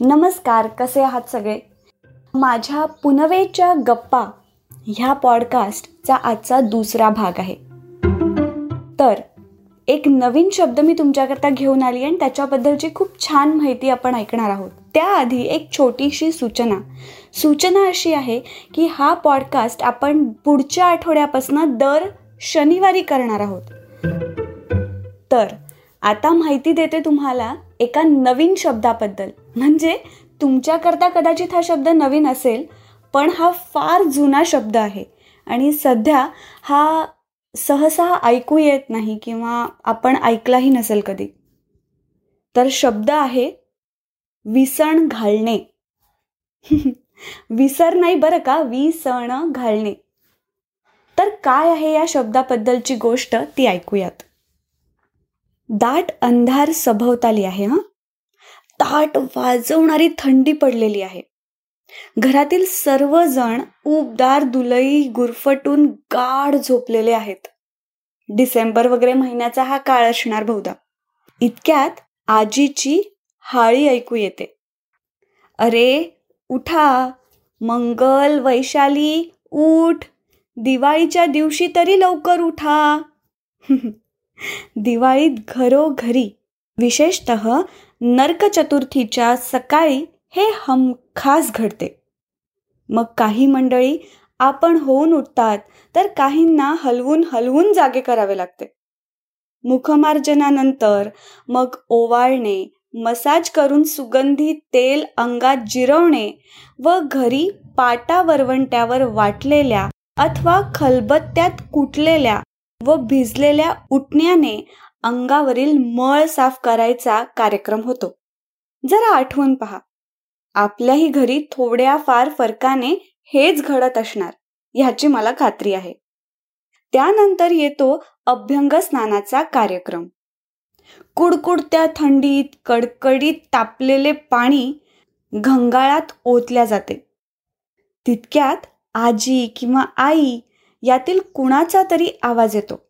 नमस्कार कसे आहात सगळे? माझ्या पुनवेच्या गप्पा ह्या पॉडकास्टचा आजचा दुसरा भाग आहे. तर एक नवीन शब्द मी तुमच्याकरता घेऊन आली आणि त्याच्याबद्दलची खूप छान माहिती आपण ऐकणार आहोत. त्याआधी एक छोटीशी सूचना. सूचना अशी आहे की हा पॉडकास्ट आपण पुढच्या आठवड्यापासून दर शनिवारी करणार आहोत. तर आता माहिती देते तुम्हाला एका नवीन शब्दाबद्दल. म्हणजे तुमच्याकरता कदाचित हा शब्द नवीन असेल पण हा फार जुना शब्द आहे. आणि सध्या हा सहसा ऐकू येत नाही किंवा आपण ऐकलाही नसेल कधी. तर शब्द आहे विसण घालणे. विसर नाही बरं का विसण घालणे. तर काय आहे या शब्दाबद्दलची गोष्ट ती ऐकूयात. दाट अंधार सभोवताली आहे हा? ताट वाजवणारी थंडी पडलेली आहे. घरातील सर्वजण उबदार दुलई गुरफटून गाढ झोपलेले आहेत. डिसेंबर वगैरे महिन्याचा हा काळ असणार बहुधा. इतक्यात आजीची हाळी ऐकू येते. अरे उठा. मंगल वैशाली उठ. दिवाळीच्या दिवशी तरी लवकर उठा. दिवाळीत घरोघरी विशेषत नरक चतुर्थीच्या सकाळी हे हमखास घडते. मग काही मंडळी आपण होऊन उठतात तर काहींना हलवून हलवून जागे करावे लागते. मुखमार्जनानंतर मग ओवाळणे मसाज करून सुगंधी तेल अंगात जिरवणे व घरी पाटा वरवंट्यावर वाटलेल्या अथवा खलबत्त्यात कुटलेल्या व भिजलेल्या उठण्याने अंगावरील मळ साफ करायचा कार्यक्रम होतो. जरा आठवून पहा. आपल्याही घरी थोड्या फार फरकाने हेच घडत असणार ह्याची मला खात्री आहे. त्यानंतर येतो अभ्यंग स्नानाचा कार्यक्रम. कुडकुडत्या थंडीत कडकडीत तापलेले पाणी घंगाळात ओतल्या जाते. तितक्यात आजी किंवा आई यातील कुणाचा तरी आवाज येतो.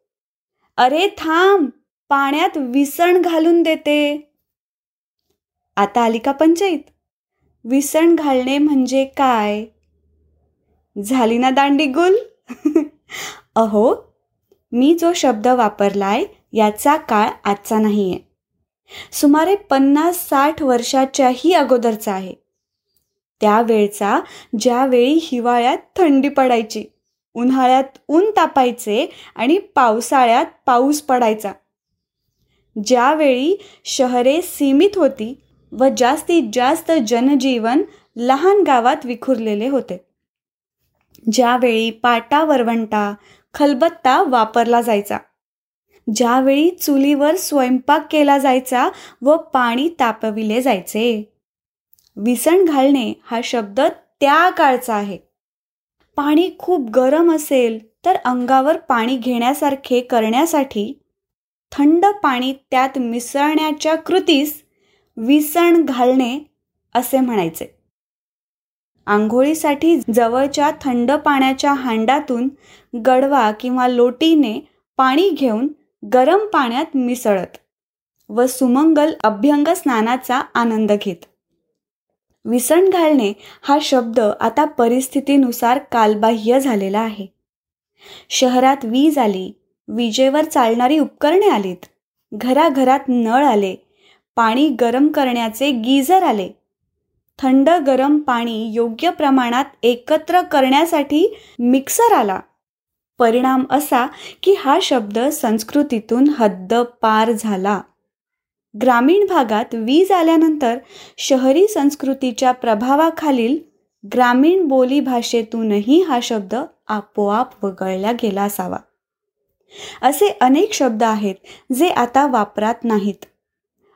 अरे थांब पाण्यात विसण घालून देते. आता आली का पंचायत विसण घालणे म्हणजे काय? झाली ना दांडी गुल? अहो मी जो शब्द वापरलाय याचा काळ आजचा नाहीये. सुमारे पन्नास साठ वर्षाच्याही अगोदरचा आहे. त्यावेळचा ज्यावेळी हिवाळ्यात थंडी पडायची. उन्हाळ्यात ऊन तापायचे आणि पावसाळ्यात पाऊस पडायचा. ज्यावेळी शहरे सीमित होती व जास्तीत जास्त जनजीवन लहान गावात विखुरलेले होते. ज्यावेळी पाटा वरवंटा खलबत्ता वापरला जायचा. ज्यावेळी चुलीवर स्वयंपाक केला जायचा व पाणी तापविले जायचे. विसण घालणे हा शब्द त्या काळचा आहे. पाणी खूप गरम असेल तर अंगावर पाणी घेण्यासारखे करण्यासाठी थंड पाणी त्यात मिसळण्याच्या कृतीस विसण घालणे असे म्हणायचे. आंघोळीसाठी जवळच्या थंड पाण्याच्या हांडातून गडवा किंवा लोटीने पाणी घेऊन गरम पाण्यात मिसळत व सुमंगल अभ्यंग स्नानाचा आनंद घेत. विसण घालणे हा शब्द आता परिस्थितीनुसार कालबाह्य झालेला आहे. शहरात वीज आली विजेवर चालणारी उपकरणे आलीत घराघरात नळ आले पाणी गरम करण्याचे गीझर आले. थंड गरम पाणी योग्य प्रमाणात एकत्र करण्यासाठी मिक्सर आला. परिणाम असा की हा शब्द संस्कृतीतून हद्द पार झाला. ग्रामीण भागात वीज आल्यानंतर शहरी संस्कृतीच्या प्रभावाखालील ग्रामीण बोलीभाषेतूनही हा शब्द आपोआप वगळला गेला असावा. असे अनेक शब्द आहेत जे आता वापरात नाहीत.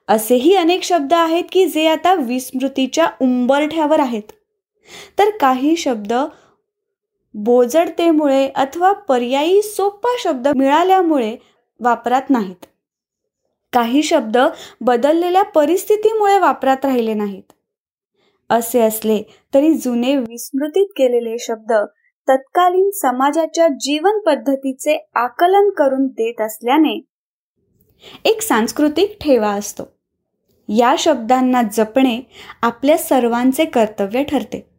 असेही अनेक शब्द आहेत की जे आता विस्मृतीच्या उंबरठ्यावर आहेत. तर काही शब्द बोजडतेमुळे अथवा पर्यायी सोपा शब्द मिळाल्यामुळे वापरात नाहीत. काही शब्द बदललेल्या परिस्थितीमुळे वापरात राहिले नाहीत. असे असले तरी जुने विस्मृतीत केलेले शब्द तत्कालीन समाजाच्या जीवन पद्धतीचे आकलन करून देत असल्याने एक सांस्कृतिक ठेवा असतो. या शब्दांना जपणे आपल्या सर्वांचे कर्तव्य ठरते.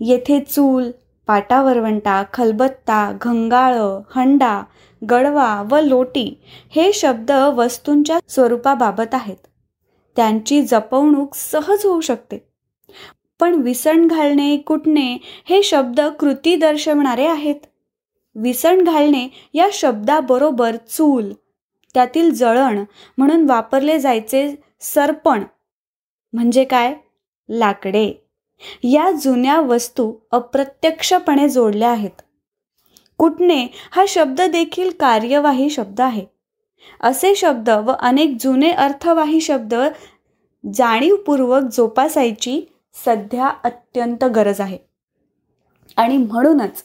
येथे चूल पाटावरवंटा खलबत्ता घंगाळ हंडा गडवा व लोटी हे शब्द वस्तूंच्या स्वरूपाबाबत आहेत. त्यांची जपवणूक सहज होऊ शकते. पण विसण घालणे कुटणे हे शब्द कृती दर्शवणारे आहेत. विसण घालणे या शब्दाबरोबर चूल त्यातील जळण म्हणून वापरले जायचे सरपण म्हणजे काय? लाकडे. या जुन्या वस्तू अप्रत्यक्षपणे जोडल्या आहेत. कुटणे हा शब्द देखील कार्यवाही शब्द आहे. असे शब्द व अनेक जुने अर्थवाही शब्द जाणीवपूर्वक जोपासायची सध्या अत्यंत गरज आहे. आणि म्हणूनच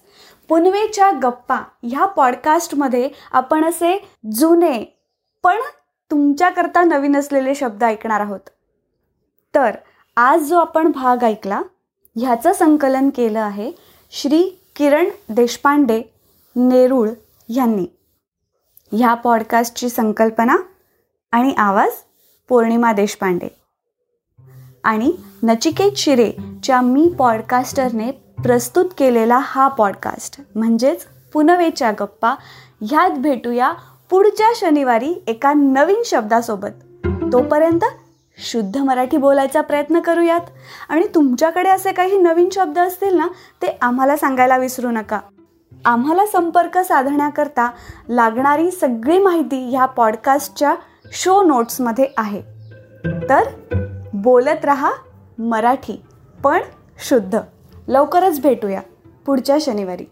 पुनवेच्या गप्पा ह्या पॉडकास्टमध्ये आपण असे जुने पण तुमच्याकरता नवीन असलेले शब्द ऐकणार आहोत. तर आज जो आपण भाग ऐकला ह्याचं संकलन केलं आहे श्री किरण देशपांडे नेरूळ यांनी. ह्या पॉडकास्टची संकल्पना आणि आवाज पौर्णिमा देशपांडे. आणि नचिकेत शिरेच्या मी पॉडकास्टरने प्रस्तुत केलेला हा पॉडकास्ट म्हणजेच पुनवेच्या गप्पा ह्यात भेटूया पुढच्या शनिवारी एका नवीन शब्दासोबत. तोपर्यंत शुद्ध मराठी बोलायचा प्रयत्न करूयात. आणि तुमच्याकडे असे काही नवीन शब्द असतील ना ते आम्हाला सांगायला विसरू नका. आम्हाला संपर्क साधण्याकरता लागणारी सगळी माहिती ह्या पॉडकास्टच्या शो नोट्समध्ये आहे. तर बोलत रहा मराठी पण शुद्ध. लवकरच भेटूया पुढच्या शनिवारी.